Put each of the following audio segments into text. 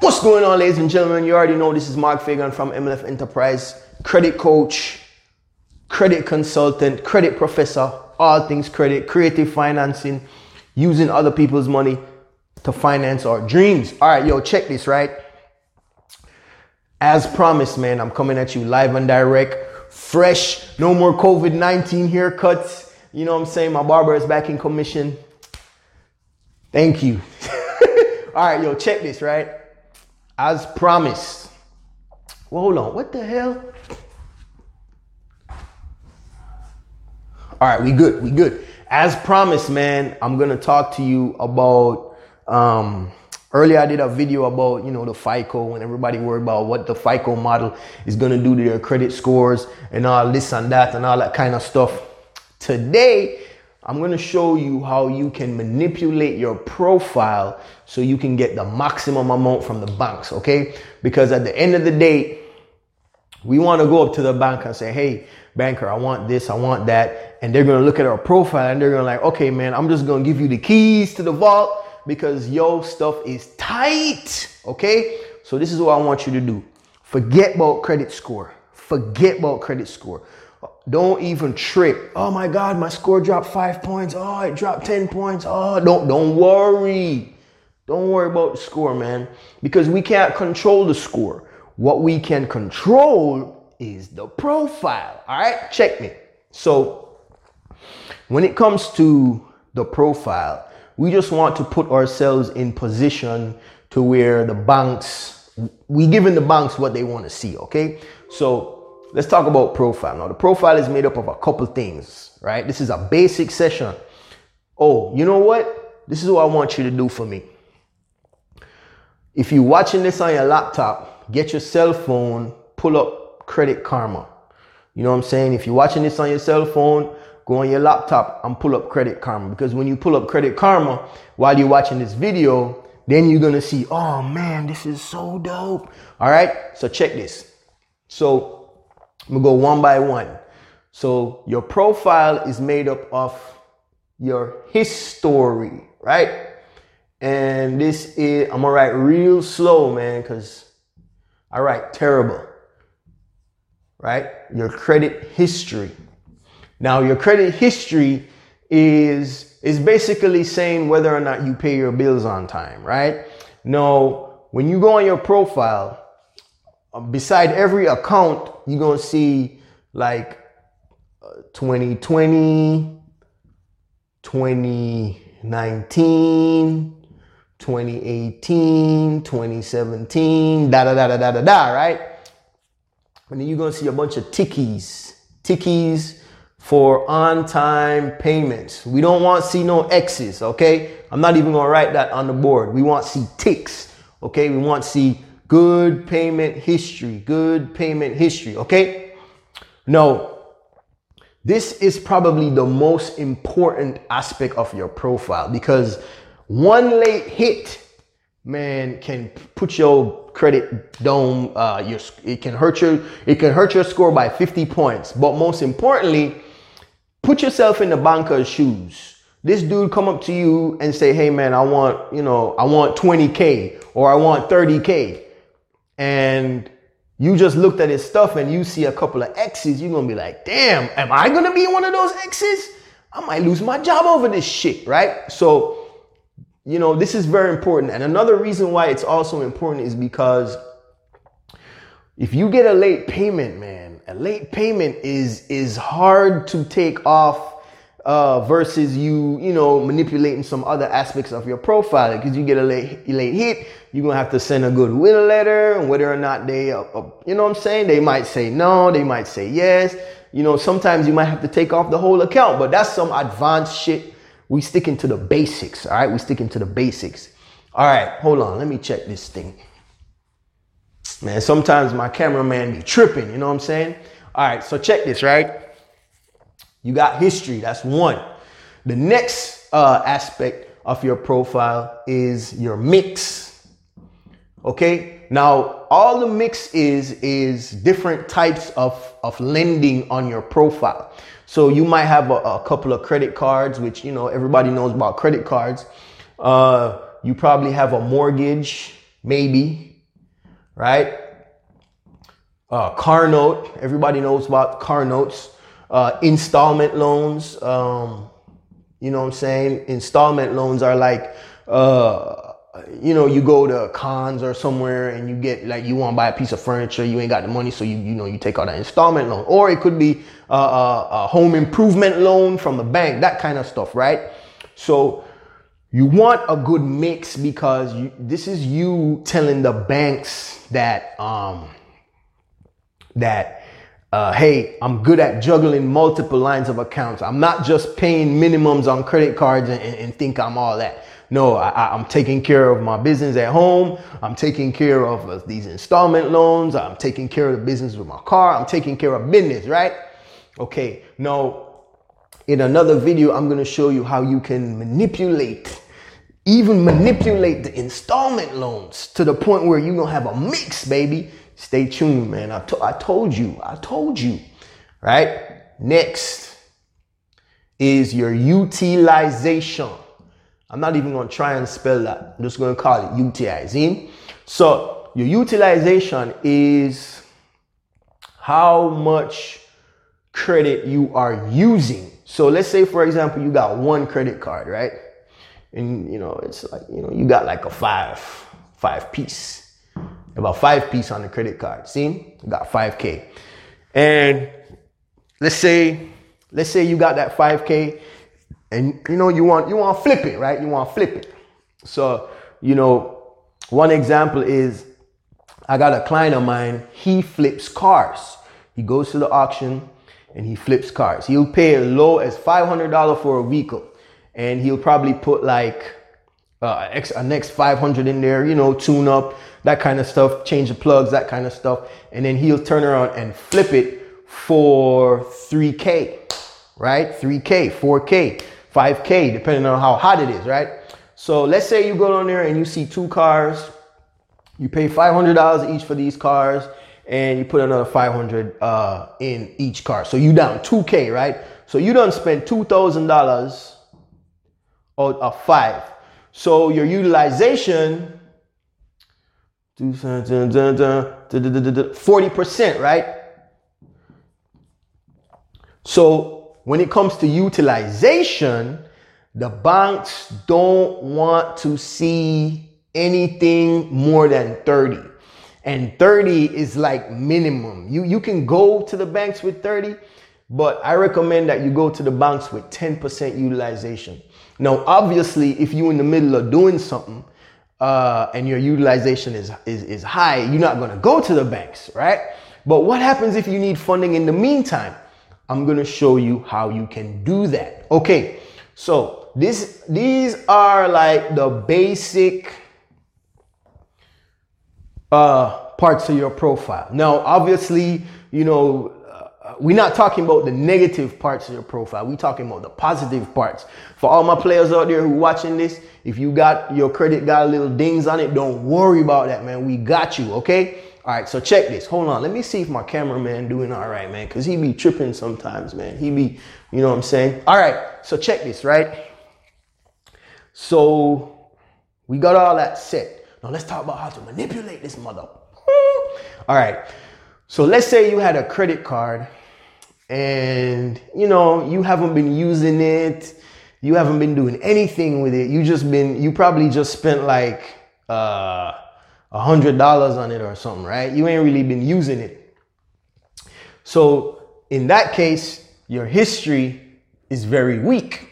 What's going on, ladies and gentlemen? You already know this is Mark Fagan from MLF Enterprise, credit coach, credit consultant, credit professor, all things credit, creative financing, using other people's money to finance our dreams. All right, yo, check this, right? As promised, man, I'm coming at you live and direct, fresh, no more COVID 19 haircuts. You know what I'm saying? My barber is back in commission. Thank you. All right, yo, check this, right? As promised. Well, hold on. What the hell? All right, we good. We good. As promised, man, I'm gonna talk to you about. Um, earlier, I did a video about you know the FICO and everybody worried about what the FICO model is gonna do to their credit scores and all this and that and all that kind of stuff. Today, I'm gonna show you how you can manipulate your profile so you can get the maximum amount from the banks, okay? Because at the end of the day, we want to go up to the bank and say, hey, banker, I want this, I want that. And they're going to look at our profile and they're going to like, okay, man, I'm just going to give you the keys to the vault because your stuff is tight. Okay. So this is what I want you to do. Forget about credit score. Forget about credit score. Don't even trip. Oh my God, my score dropped five points. Oh, it dropped 10 points. Oh, don't, don't worry. Don't worry about the score, man, because we can't control the score. What we can control is the profile. All right, check me. So, when it comes to the profile, we just want to put ourselves in position to where the banks, we giving the banks what they want to see. Okay, so let's talk about profile. Now, the profile is made up of a couple things, right? This is a basic session. Oh, you know what? This is what I want you to do for me. If you're watching this on your laptop, get your cell phone, pull up Credit Karma. You know what I'm saying? If you're watching this on your cell phone, go on your laptop and pull up Credit Karma. Because when you pull up Credit Karma while you're watching this video, then you're gonna see, oh man, this is so dope. All right, so check this. So Gonna go one by one. So your profile is made up of your history, right? And this is, I'm gonna write real slow, man, because I write terrible. Right? Your credit history. Now, your credit history is, is basically saying whether or not you pay your bills on time, right? Now, when you go on your profile, beside every account, you're gonna see like 2020, uh, 2019, 2018, 2017, da da da da da da da, right? And then you're gonna see a bunch of tickies, tickies for on-time payments. We don't want to see no X's, okay? I'm not even gonna write that on the board. We want to see ticks, okay? We want to see good payment history, good payment history, okay? No, this is probably the most important aspect of your profile because one late hit, man, can put your credit down. Uh, your it can hurt your it can hurt your score by 50 points. But most importantly, put yourself in the banker's shoes. This dude come up to you and say, "Hey, man, I want you know I want 20k or I want 30k," and you just looked at his stuff and you see a couple of X's, you're gonna be like, damn, am I gonna be one of those X's? I might lose my job over this shit, right? So you know, this is very important. And another reason why it's also important is because if you get a late payment, man, a late payment is is hard to take off uh, versus you, you know, manipulating some other aspects of your profile. Because you get a late late hit, you're gonna have to send a good goodwill letter, and whether or not they, uh, uh, you know, what I'm saying, they might say no, they might say yes. You know, sometimes you might have to take off the whole account, but that's some advanced shit we sticking to the basics, all right? We sticking to the basics. All right, hold on. Let me check this thing. Man, sometimes my cameraman be tripping, you know what I'm saying? All right, so check this, right? You got history, that's one. The next uh, aspect of your profile is your mix. Okay, now all the mix is is different types of, of lending on your profile. So you might have a, a couple of credit cards, which you know everybody knows about credit cards. Uh, you probably have a mortgage. maybe, right? Uh, car note, everybody knows about car notes. Uh, installment loans, um, you know what I'm saying? Installment loans are like, uh, you know, you go to Conn's or somewhere and you get like you want to buy a piece of furniture, you ain't got the money, so you you know you take out an installment loan, or it could be a, a, a home improvement loan from the bank, that kind of stuff, right? So you want a good mix because you, this is you telling the banks that um that uh, hey, I'm good at juggling multiple lines of accounts. I'm not just paying minimums on credit cards and, and, and think I'm all that. No, I, am taking care of my business at home. I'm taking care of uh, these installment loans. I'm taking care of the business with my car. I'm taking care of business, right? Okay. Now, in another video, I'm going to show you how you can manipulate, even manipulate the installment loans to the point where you're going to have a mix, baby. Stay tuned, man. I, to- I told you. I told you, right? Next is your utilization. I'm not even going to try and spell that. I'm just going to call it utilizing. So your utilization is how much credit you are using. So let's say, for example, you got one credit card, right? And you know, it's like, you know, you got like a five, five piece, about five piece on the credit card. See, you got 5K. And let's say, let's say you got that 5K and you know you want you want to flip it right? You want to flip it. So you know one example is i got a client of mine. He flips cars. He goes to the auction and he flips cars. He'll pay as low as $500 for a vehicle. And he'll probably put like uh, X, a next 500 in there, you know, tune up, that kind of stuff, change the plugs, that kind of stuff. And then he'll turn around and flip it for 3K, right? 3K, 4K. 5K, depending on how hot it is, right? So let's say you go down there and you see two cars, you pay $500 each for these cars, and you put another 500 uh, in each car. So you down 2K, right? So you don't spend $2,000 out of five. So your utilization, 40%, right? So when it comes to utilization, the banks don't want to see anything more than 30. And 30 is like minimum. You, you can go to the banks with 30, but I recommend that you go to the banks with 10% utilization. Now, obviously, if you're in the middle of doing something uh, and your utilization is, is, is high, you're not going to go to the banks, right? But what happens if you need funding in the meantime? I'm going to show you how you can do that. Okay. So this, these are like the basic, uh, parts of your profile. Now, obviously, you know, we're not talking about the negative parts of your profile. We're talking about the positive parts. For all my players out there who watching this, if you got your credit got little dings on it, don't worry about that, man. We got you, okay? All right, so check this. Hold on. Let me see if my cameraman doing all right, man, because he be tripping sometimes, man. He be, you know what I'm saying? All right, so check this, right? So we got all that set. Now let's talk about how to manipulate this mother. All right. So let's say you had a credit card and you know you haven't been using it you haven't been doing anything with it you just been you probably just spent like uh a hundred dollars on it or something, right? You ain't really been using it. So in that case, your history is very weak.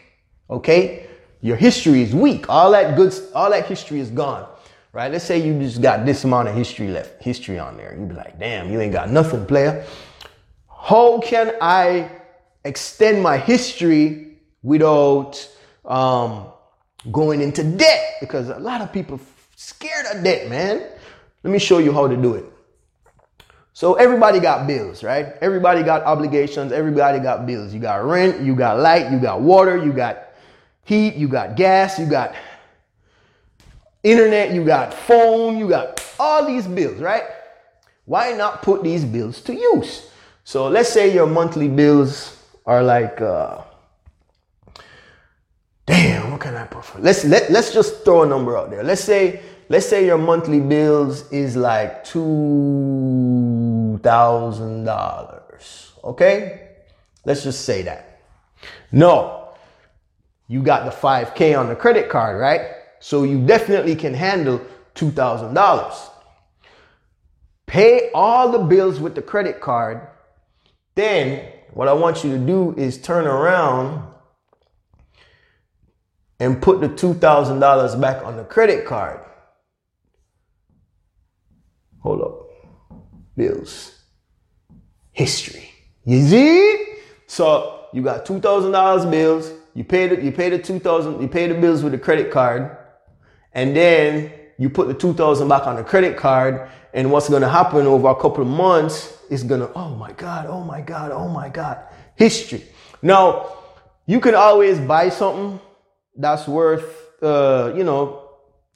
Okay? Your history is weak. All that good, all that history is gone. Right? Let's say you just got this amount of history left, history on there. You'd be like, damn, you ain't got nothing, player. How can I extend my history without um, going into debt? Because a lot of people scared of debt, man. Let me show you how to do it. So everybody got bills, right? Everybody got obligations. Everybody got bills. You got rent, you got light, you got water, you got heat, you got gas, you got internet, you got phone, you got all these bills, right? Why not put these bills to use? So let's say your monthly bills are like, uh, damn, what can I prefer? Let's let, let's just throw a number out there. Let's say let's say your monthly bills is like $2,000. Okay? Let's just say that. No, you got the 5K on the credit card, right? So you definitely can handle $2,000. Pay all the bills with the credit card. Then what I want you to do is turn around and put the $2,000 back on the credit card. Hold up. Bills. History. You see? So you got $2,000 bills. You pay the, you pay the 2000 you pay the bills with the credit card. And then you put the 2000 back on the credit card. And what's going to happen over a couple of months is going to, oh my God, oh my God, oh my God. History. Now, you can always buy something that's worth, uh, you know,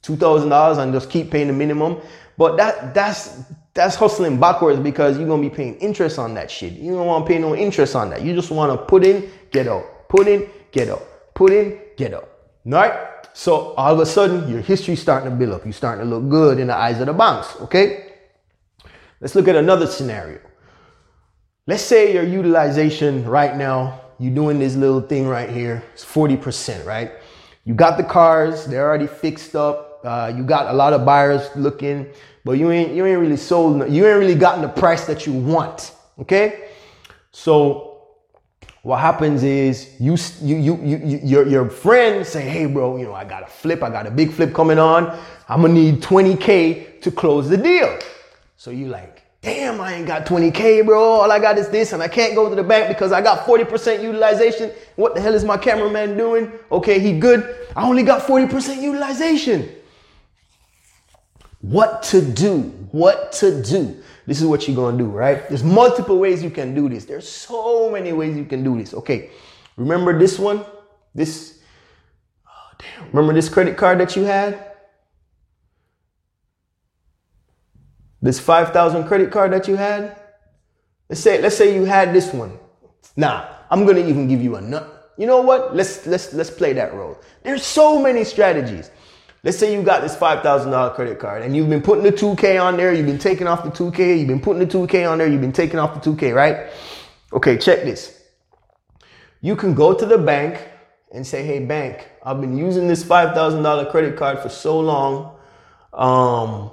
$2,000 and just keep paying the minimum. But that, that's, that's hustling backwards because you're going to be paying interest on that shit. You don't want to pay no interest on that. You just want to put in, get out, put in, get out, put in, get out. All right? So all of a sudden, your history's starting to build up. You're starting to look good in the eyes of the banks. Okay? Let's look at another scenario. Let's say your utilization right now, you're doing this little thing right here, it's 40%, right? You got the cars, they're already fixed up. Uh, you got a lot of buyers looking, but you ain't you ain't really sold. You ain't really gotten the price that you want. Okay, so what happens is you you you, you your your friends say, hey bro, you know I got a flip, I got a big flip coming on. I'm gonna need 20k to close the deal. So you like, damn, I ain't got 20k, bro. All I got is this, and I can't go to the bank because I got 40% utilization. What the hell is my cameraman doing? Okay, he good. I only got 40% utilization. What to do? What to do? This is what you're gonna do, right? There's multiple ways you can do this. There's so many ways you can do this. Okay, remember this one? This, oh damn, remember this credit card that you had? This 5,000 credit card that you had? Let's say, let's say you had this one. Now, I'm gonna even give you a nut. You know what? Let's let's let's play that role. There's so many strategies. Let's say you got this $5,000 credit card and you've been putting the 2K on there, you've been taking off the 2K, you've been putting the 2K on there, you've been taking off the 2K, right? Okay, check this. You can go to the bank and say, hey, bank, I've been using this $5,000 credit card for so long. Um,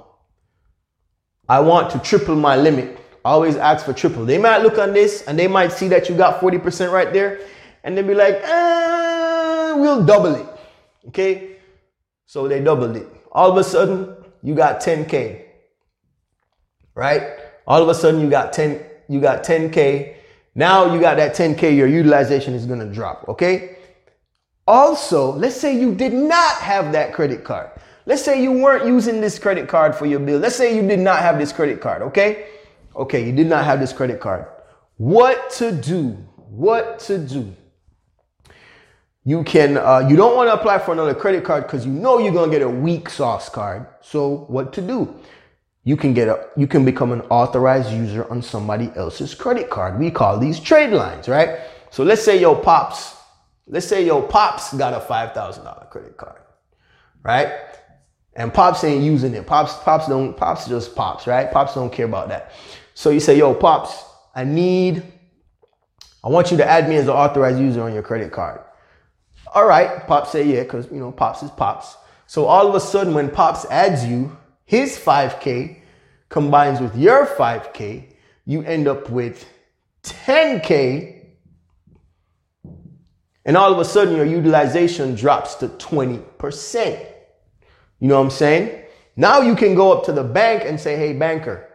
I want to triple my limit. Always ask for triple. They might look on this and they might see that you got 40% right there and they'll be like, eh, we'll double it. Okay? So they doubled it. All of a sudden, you got 10K. Right? All of a sudden you got 10, you got 10K. Now you got that 10K, your utilization is gonna drop, okay? Also, let's say you did not have that credit card. Let's say you weren't using this credit card for your bill. Let's say you did not have this credit card, okay? Okay, you did not have this credit card. What to do? What to do? You can, uh, you don't want to apply for another credit card because you know you're going to get a weak sauce card. So what to do? You can get a, you can become an authorized user on somebody else's credit card. We call these trade lines, right? So let's say your pops, let's say your pops got a $5,000 credit card, right? And pops ain't using it. Pops, pops don't, pops just pops, right? Pops don't care about that. So you say, yo, pops, I need, I want you to add me as an authorized user on your credit card. All right, Pops say yeah, because you know Pops is Pops. So all of a sudden, when Pops adds you, his 5K combines with your 5K, you end up with 10K. And all of a sudden, your utilization drops to 20%. You know what I'm saying? Now you can go up to the bank and say, hey, banker,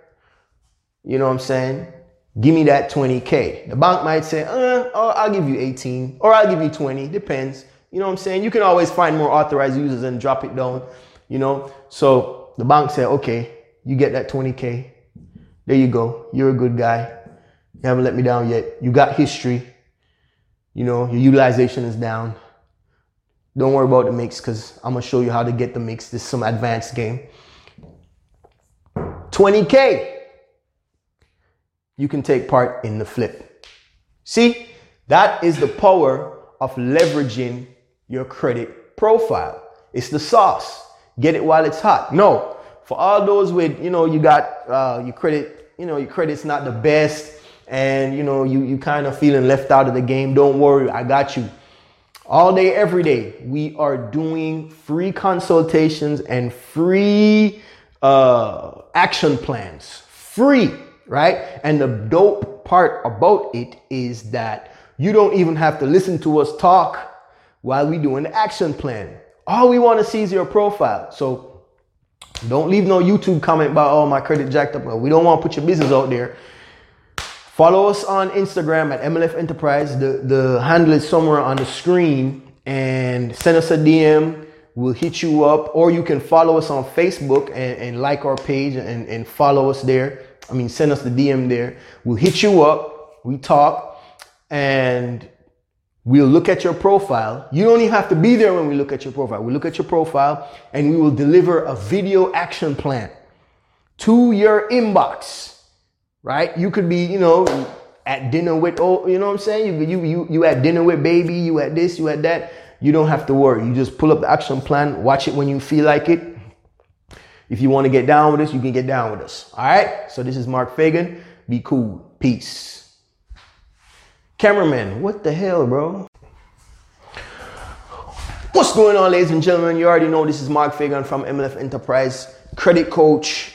you know what I'm saying? Give me that 20K. The bank might say, uh, oh, I'll give you 18 or I'll give you 20. Depends. You know what I'm saying? You can always find more authorized users and drop it down, you know? So the bank said, okay, you get that 20K. There you go. You're a good guy. You haven't let me down yet. You got history. You know, your utilization is down. Don't worry about the mix because I'm going to show you how to get the mix. This is some advanced game. 20K you can take part in the flip. See, that is the power of leveraging your credit profile. It's the sauce. get it while it's hot. No, for all those with, you know, you got uh, your credit, you know, your credit's not the best and, you know, you, you kind of feeling left out of the game. Don't worry, I got you. All day, every day, we are doing free consultations and free uh, action plans. Free, right? And the dope part about it is that you don't even have to listen to us talk while we doing the action plan. All we want to see is your profile. So don't leave no YouTube comment about, oh, my credit jacked up. We don't want to put your business out there. Follow us on Instagram at MLF Enterprise. The, the handle is somewhere on the screen. And send us a DM. We'll hit you up. Or you can follow us on Facebook and, and like our page and, and follow us there. I mean, send us the DM there. We'll hit you up. We talk. And We'll look at your profile. You don't even have to be there when we look at your profile. We look at your profile and we will deliver a video action plan to your inbox, right? You could be, you know, at dinner with, oh, you know what I'm saying? You, you, you, you at dinner with baby, you at this, you at that. You don't have to worry. You just pull up the action plan, watch it when you feel like it. If you want to get down with us, you can get down with us. All right. So this is Mark Fagan. Be cool. Peace. Cameraman, what the hell, bro? What's going on, ladies and gentlemen? You already know this is Mark Fagan from MLF Enterprise, credit coach,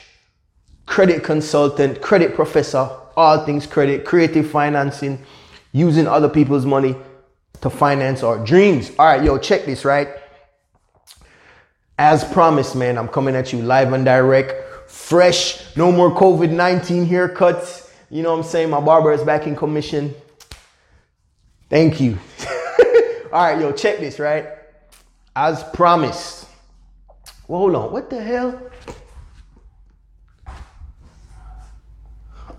credit consultant, credit professor, all things credit, creative financing, using other people's money to finance our dreams. All right, yo, check this, right? As promised, man, I'm coming at you live and direct, fresh, no more COVID 19 haircuts. You know what I'm saying? My barber is back in commission. Thank you. All right, yo, check this, right? As promised. Well, hold on. What the hell?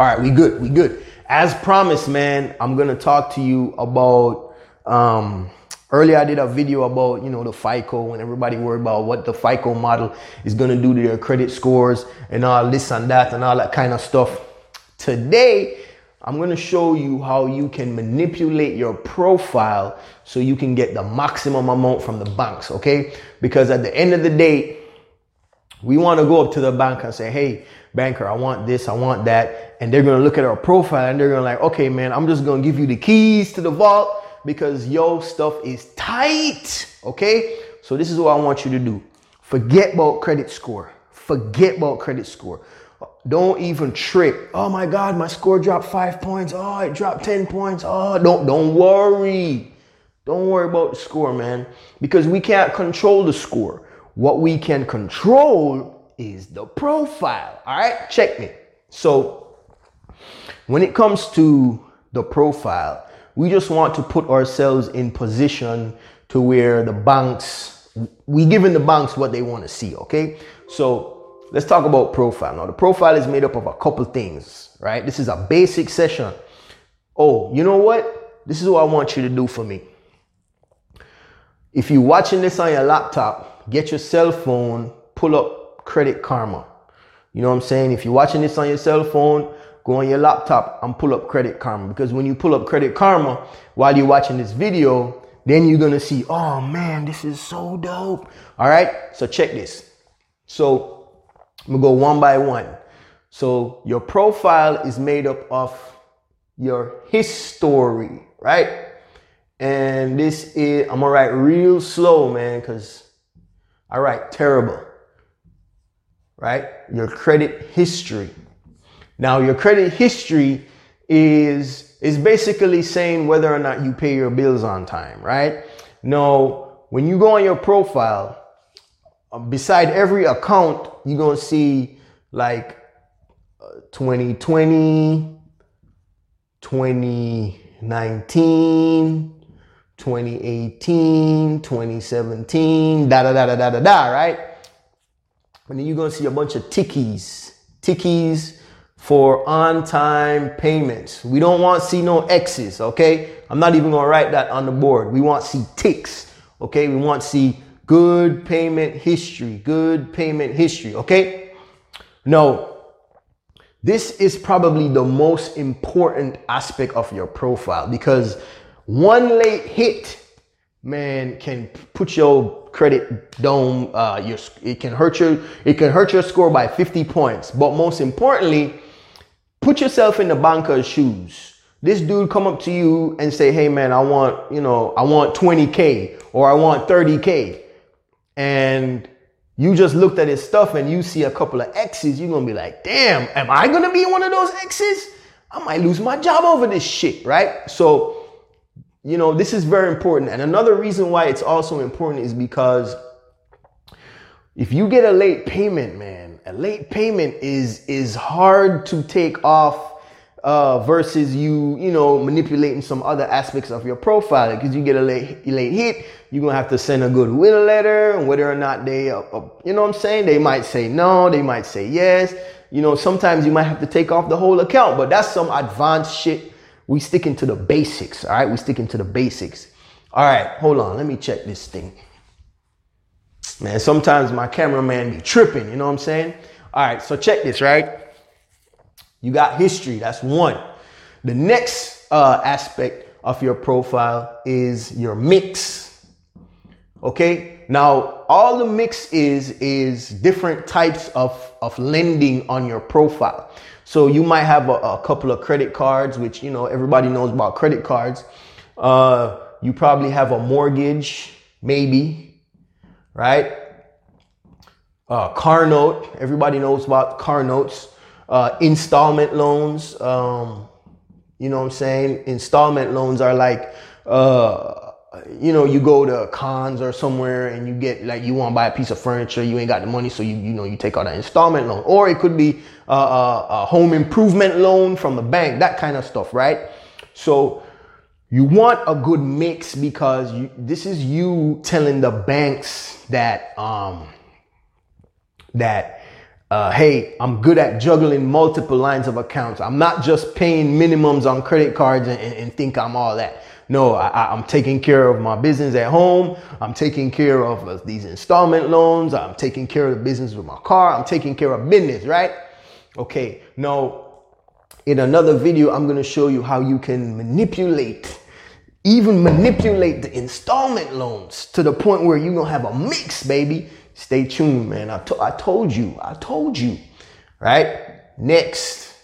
All right, we good. We good. As promised, man, I'm gonna talk to you about. Um, earlier, I did a video about you know the FICO and everybody worried about what the FICO model is gonna do to their credit scores and all this and that and all that kind of stuff. Today, I'm going to show you how you can manipulate your profile so you can get the maximum amount from the banks, okay? Because at the end of the day, we want to go up to the bank and say, hey, banker, I want this, I want that. And they're going to look at our profile and they're going to like, okay, man, I'm just going to give you the keys to the vault because your stuff is tight, okay? So this is what I want you to do. Forget about credit score. Forget about credit score. Don't even trip. Oh my God, my score dropped five points. Oh, it dropped 10 points. Oh, don't, don't worry. Don't worry about the score, man, because we can't control the score. What we can control is the profile. All right, check me. So, when it comes to the profile, we just want to put ourselves in position to where the banks, we giving the banks what they want to see. Okay, so let's talk about profile. Now, the profile is made up of a couple things, right? This is a basic session. Oh, you know what? This is what I want you to do for me. If you're watching this on your laptop, get your cell phone, pull up Credit Karma. You know what I'm saying? If you're watching this on your cell phone, go on your laptop and pull up Credit Karma. Because when you pull up Credit Karma while you're watching this video, then you're to see, oh man, this is so dope. All right. So check this. So I'm gonna go one by one. So your profile is made up of your history, right? And this is, I'm gonna write real slow, man, because I write terrible, right? Your credit history. Now, your credit history is, is basically saying whether or not you pay your bills on time, right? Now, when you go on your profile, um, beside every account, you're going to see like uh, 2020, 2019, 2018, 2017, da da da da da da da, right? And then you're to see a bunch of tickies, tickies for on time payments. We don't want to see no X's, okay? I'm not even to write that on the board. We want to see ticks, okay? We want to see Good payment history. Good payment history. Okay. Now, this is probably the most important aspect of your profile because one late hit man, can put your credit dome. Uh, your it can hurt your it can hurt your score by 50 points. But most importantly, put yourself in the banker's shoes. This dude come up to you and say, "Hey, man, I want you know I want 20k or I want 30k," and you just looked at his stuff and you see a couple of X's, you're gonna be like, damn, am I gonna be one of those X's? I might lose my job over this shit, right? So, you know, this is very important. And another reason why it's also important is because if you get a late payment, man, a late payment is is hard to take off uh, versus you, you know, manipulating some other aspects of your profile. Because you get a late, late hit, you're gonna have to send a goodwill letter, and whether or not they, uh, uh, you know what I'm saying? They might say no, they might say yes. You know, sometimes you might have to take off the whole account, but that's some advanced shit. We sticking to the basics, all right? We sticking to the basics. All right, hold on, let me check this thing. Man, sometimes my cameraman be tripping, you know what I'm saying? All right, so check this, right? You got history. That's one. The next uh, aspect of your profile is your mix. Okay. Now, all the mix is is different types of of lending on your profile. So you might have a, a couple of credit cards, which you know everybody knows about credit cards. Uh, you probably have a mortgage, maybe, right? Uh, car note. Everybody knows about car notes uh, installment loans. Um, you know what I'm saying? Installment loans are like, uh, you know, you go to Conn's or somewhere and you get like you want to buy a piece of furniture, you ain't got the money, so you you know you take out an installment loan, or it could be a, a, a home improvement loan from the bank, that kind of stuff, right? So you want a good mix because you, this is you telling the banks that um, that uh, hey, I'm good at juggling multiple lines of accounts. I'm not just paying minimums on credit cards and, and, and think I'm all that. No, I, am taking care of my business at home. I'm taking care of uh, these installment loans. I'm taking care of the business with my car. I'm taking care of business, right? Okay. Now, in another video, I'm going to show you how you can manipulate, even manipulate the installment loans to the point where you're going to have a mix, baby. Stay tuned, man. I, to- I told you. I told you. Right? Next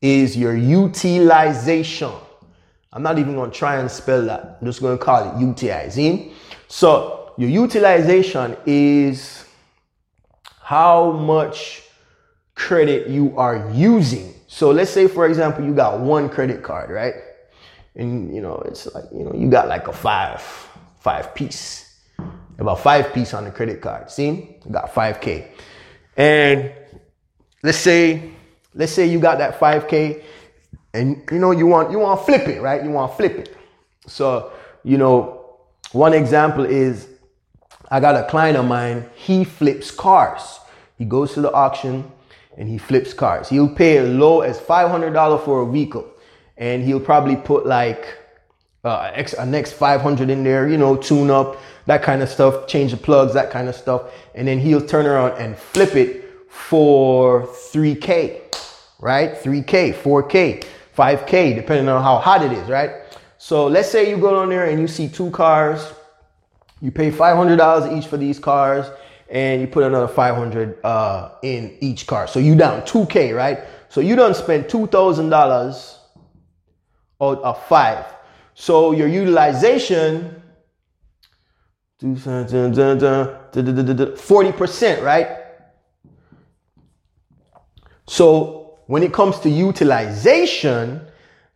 is your utilization. I'm not even going to try and spell that. I'm just going to call it utilizing. So, your utilization is how much credit you are using. So, let's say, for example, you got one credit card, right? And, you know, it's like, you know, you got like a five, five piece about five piece on the credit card. See, you got 5K. And let's say, let's say you got that 5K and you know you want you want to flip it, right? You want to flip it. So, you know, one example is I got a client of mine, he flips cars. He goes to the auction and he flips cars. He'll pay as low as $500 for a vehicle and he'll probably put like uh, a next 500 in there, you know, tune up, that kind of stuff, change the plugs, that kind of stuff. And then he'll turn around and flip it for 3K, right? 3K, 4K, 5K, depending on how hot it is, right? So let's say you go down there and you see two cars, you pay $500 each for these cars, and you put another 500 uh, in each car. So you down 2K, right? So you don't spend $2,000 out of five. So your utilization, 40%, right? So when it comes to utilization,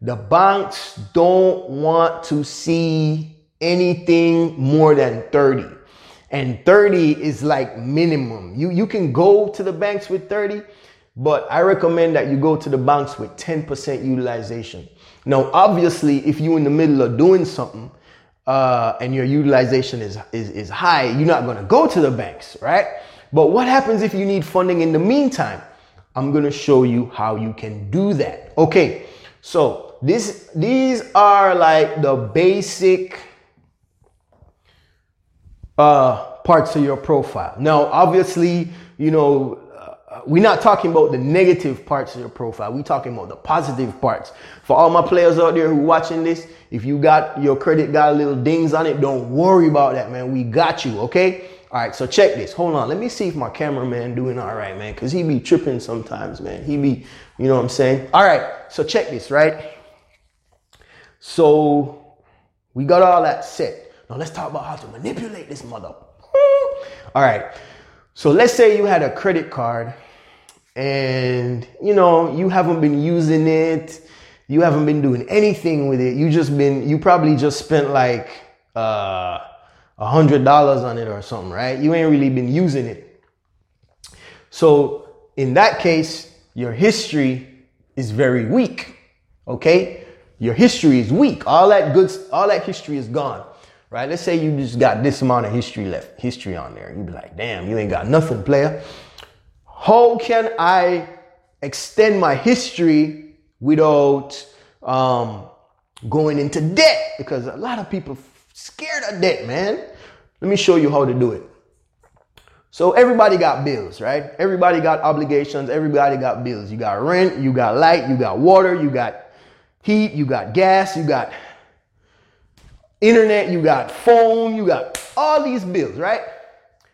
the banks don't want to see anything more than 30. And 30 is like minimum. You, you can go to the banks with 30, but I recommend that you go to the banks with 10% utilization. Now, obviously, if you're in the middle of doing something uh, and your utilization is, is, is high, you're not going to go to the banks, right? But what happens if you need funding in the meantime? I'm going to show you how you can do that. Okay, so this these are like the basic uh, parts of your profile. Now, obviously, you know, uh, we're not talking about the negative parts of your profile. We're talking about the positive parts. For all my players out there who watching this, if you got your credit got little dings on it, don't worry about that, man. We got you, okay? All right, so check this. Hold on. Let me see if my cameraman doing all right, man, because he be tripping sometimes, man. He be, you know what I'm saying? All right, so check this, right? So we got all that set. Now let's talk about how to manipulate this mother. All right. So let's say you had a credit card and you know you haven't been using it you haven't been doing anything with it you just been you probably just spent like uh a hundred dollars on it or something right? You ain't really been using it. So in that case your history is very weak okay? Your history is weak. All that good all that history is gone right? Let's say you just got this amount of history left history on there. You'd be like damn you ain't got nothing player. How can I extend my history without um, going into debt? Because a lot of people scared of debt, man. Let me show you how to do it. So everybody got bills, right? Everybody got obligations. Everybody got bills. You got rent, you got light, you got water, you got heat, you got gas, you got internet, you got phone, you got all these bills, right?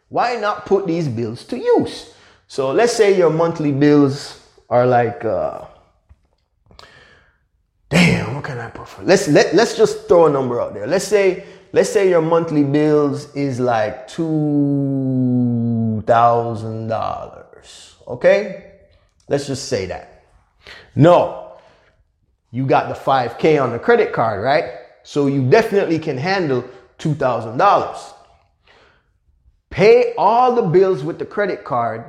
Why not put these bills to use? So let's say your monthly bills are like, uh, damn, what can I put for? Let's let let's just throw a number out there. Let's say let's say your monthly bills is like two thousand dollars. Okay, let's just say that. No, you got the five k on the credit card, right? So you definitely can handle two thousand dollars. Pay all the bills with the credit card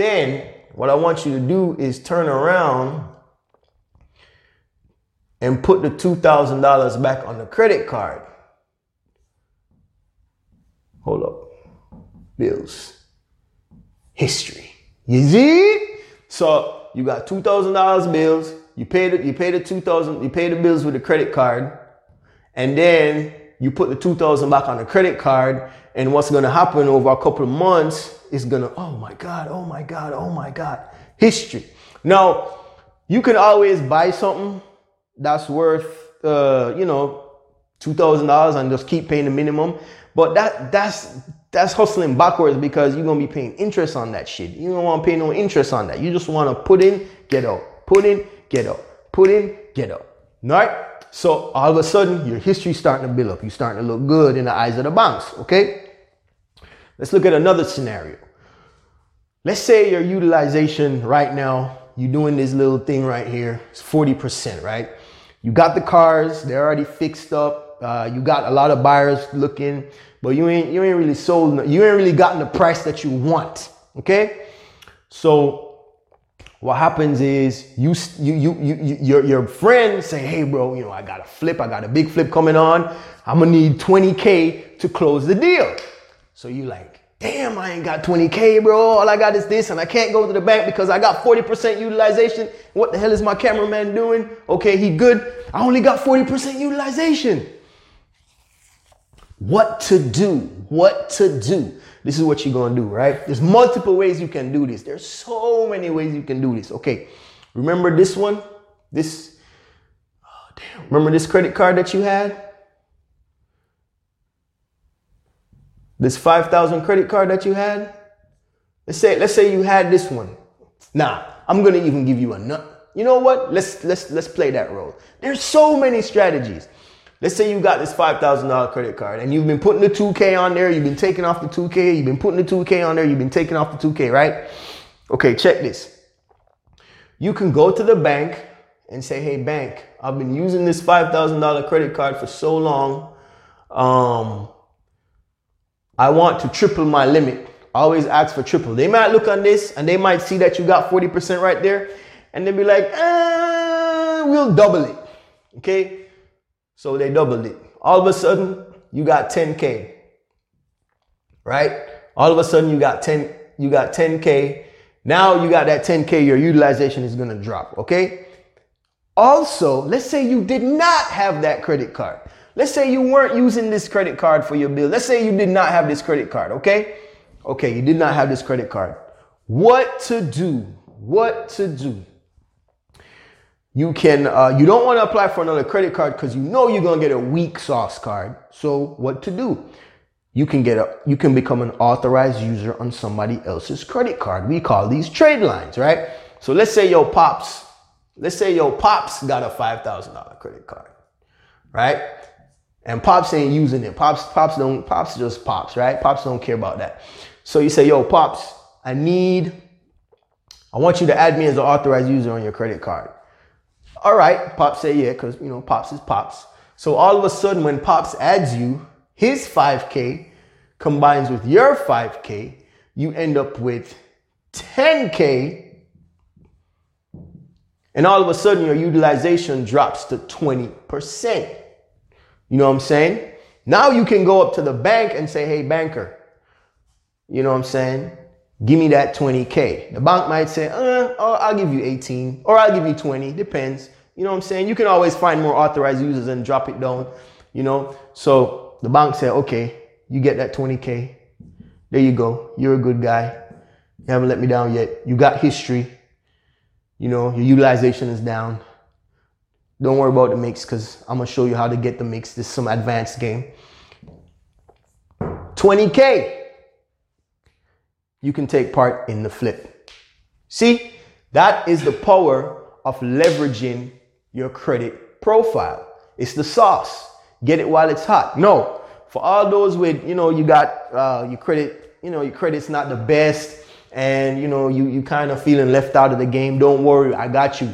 then what I want you to do is turn around and put the $2,000 back on the credit card. Hold up. Bills. History. You see? So you got $2,000 bills. You pay the, you pay the 2000 you pay the bills with the credit card. And then you put the 2000 back on the credit card. And what's to happen over a couple of months is gonna, oh my God, oh my God, oh my God. History. Now, you can always buy something that's worth, uh, you know, $2,000 and just keep paying the minimum. But that, that's, that's hustling backwards because you're gonna be paying interest on that shit. You don't wanna pay no interest on that. You just wanna put in, get out, put in, get out, put in, get out. All right? So all of a sudden, your history's starting to build up. You're starting to look good in the eyes of the banks, okay? Let's look at another scenario. Let's say your utilization right now, you're doing this little thing right here, it's 40%, right? You got the cars, they're already fixed up. Uh, you got a lot of buyers looking, but you ain't you ain't really sold. You ain't really gotten the price that you want. Okay, so what happens is you you you, you your your friends say, hey bro, you know I got a flip, I got a big flip coming on. I'm gonna need 20k to close the deal. So you like, damn, I ain't got 20K, bro. All I got is this, and I can't go to the bank because I got 40% utilization. What the hell is my cameraman doing? Okay, he good. I only got 40% utilization. What to do? What to do? This is what you're gonna do, right? There's multiple ways you can do this. There's so many ways you can do this. Okay, remember this one? This, oh, damn. Remember this credit card that you had? This 5,000 credit card that you had, let's say, let's say you had this one. Now, I'm going to even give you a nut. You know what? Let's, let's, let's play that role. There's so many strategies. Let's say you got this $5,000 credit card and you've been putting the 2K on there. You've been taking off the 2K. You've been putting the 2K on there. You've been taking off the 2K, right? Okay, check this. You can go to the bank and say, Hey, bank, I've been using this $5,000 credit card for so long. Um, I want to triple my limit. Always ask for triple. They might look on this and they might see that you got 40% right there and they'll be like, eh, we'll double it. Okay? So they doubled it. All of a sudden, you got 10K. Right? All of a sudden you got 10, you got 10K. Now you got that 10K, your utilization is gonna drop. Okay? Also, let's say you did not have that credit card. Let's say you weren't using this credit card for your bill. Let's say you did not have this credit card, okay? Okay, you did not have this credit card. what to do. What to do. You can uh, you don't want to apply for another credit card because you know you're gonna get a weak sauce card. So what to do? You can get a you can become an authorized user on somebody else's credit card. We call these trade lines, right? So let's say your pops, let's say your pops got a five thousand dollar credit card, right? And pops ain't using it. Pops pops don't pops just pops, right? Pops don't care about that. So you say, yo, pops, I need, I want you to add me as an authorized user on your credit card. All right, Pops say yeah, because you know Pops is Pops. So all of a sudden, when Pops adds you, his 5K combines with your 5K, you end up with 10K. And all of a sudden, your utilization drops to 20%. You know what I'm saying? Now you can go up to the bank and say, hey, banker, you know what I'm saying? Give me that 20K. The bank might say, uh, oh, I'll give you 18 or I'll give you 20. Depends. You know what I'm saying? You can always find more authorized users and drop it down, you know? So the bank said, okay, you get that 20K. There you go. You're a good guy. You haven't let me down yet. You got history. You know, your utilization is down. Don't worry about the mix because I'm going to show you how to get the mix. This is some advanced game. 20K you can take part in the flip. See, that is the power of leveraging your credit profile. It's the sauce. Get it while it's hot. No, for all those with, you know, you got uh, your credit, you know, your credit's not the best and, you know, you, you kind of feeling left out of the game. Don't worry, I got you.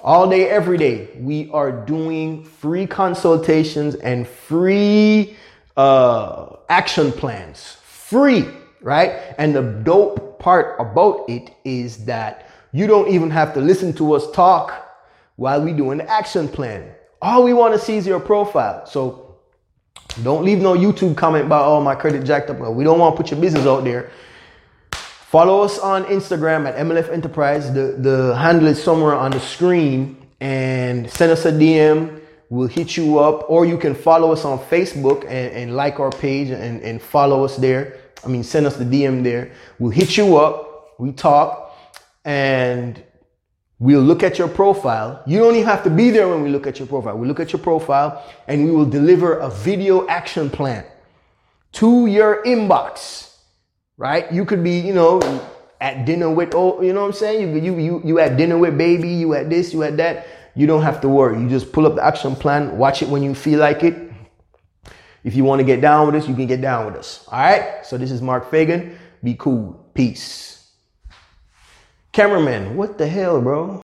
All day, every day, we are doing free consultations and free uh, action plans. Free right? And the dope part about it is that you don't even have to listen to us talk while we doing the action plan. All we want to see is your profile. So don't leave no YouTube comment about, oh, my credit jacked up. We don't want to put your business out there. Follow us on Instagram at MLF Enterprise. The, the handle is somewhere on the screen. And send us a DM. We'll hit you up. Or you can follow us on Facebook and, and like our page and, and follow us there. I mean, send us the DM there. We'll hit you up. We talk and we'll look at your profile. You don't even have to be there when we look at your profile. We look at your profile and we will deliver a video action plan to your inbox, right? You could be, you know, at dinner with, oh, you know what I'm saying? You, you, you, you at dinner with baby, you at this, you at that. You don't have to worry. You just pull up the action plan, watch it when you feel like it, if you want to get down with us, you can get down with us. All right. So this is Mark Fagan. Be cool. Peace. Cameraman, what the hell, bro?